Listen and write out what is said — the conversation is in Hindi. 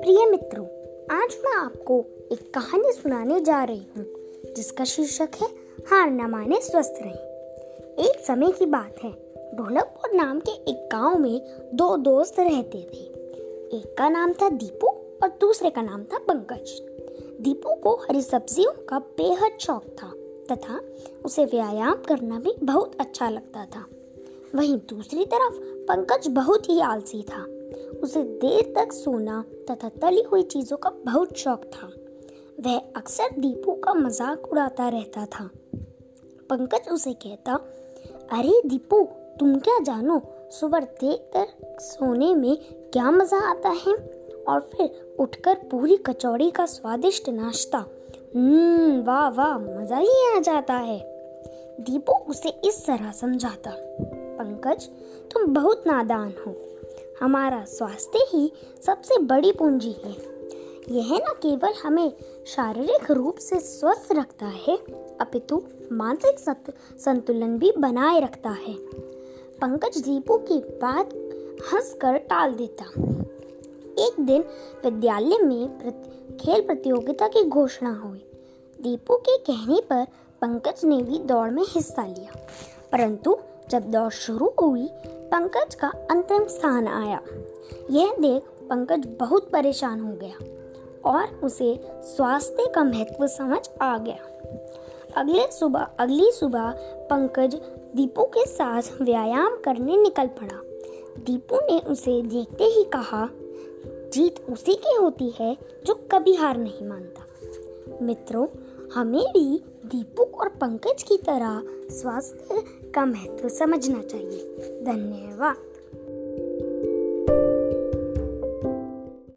प्रिय मित्रों, आज मैं आपको एक कहानी सुनाने जा रही हूँ, जिसका शीर्षक है, हार न माने स्वस्थ रहे। एक समय की बात है ढोलकपुर नाम के एक गाँव में दो दोस्त रहते थे। एक का नाम था दीपू और दूसरे का नाम था पंकज। दीपू को हरी सब्जियों का बेहद शौक था, तथा उसे व्यायाम करना भी बहुत अच्छा लगता था। वहीं दूसरी तरफ़ पंकज बहुत ही आलसी था। उसे देर तक सोना तथा तली हुई चीज़ों का बहुत शौक था। वह अक्सर दीपू का मज़ाक उड़ाता रहता था। पंकज उसे कहता, अरे दीपू, तुम क्या जानो, सुबह देर तक सोने में क्या मज़ा आता है? और फिर उठकर पूरी कचौड़ी का स्वादिष्ट नाश्ता। हम्म वाह वाह, मज़ा ही आ जाता है। दीपू उसे इस तरह समझाता। पंकज, तुम बहुत नादान हो। हमारा स्वास्थ्य ही सबसे बड़ी पूंजी है। यह न केवल हमें शारीरिक रूप से स्वस्थ रखता है, अपितु मानसिक संतुलन भी बनाए रखता है। पंकज दीपू की बात हंसकर टाल देता। एक दिन विद्यालय में खेल प्रतियोगिता की घोषणा हुई। दीपू के कहने पर पंकज ने भी दौड़ में हिस्सा लिया। परंतु जब दौड़ शुरू हुई, पंकज का अंतिम स्थान आया। यह देख पंकज बहुत परेशान हो गया और उसे स्वास्थ्य का महत्व समझ आ गया। अगले सुबह, अगली सुबह पंकज दीपू के साथ व्यायाम करने निकल पड़ा। दीपू ने उसे देखते ही कहा, जीत उसी की होती है जो कभी हार नहीं मानता। मित्रों हमें भी दीपक और पंकज की तरह स्वास्थ्य का महत्व समझना चाहिए। धन्यवाद।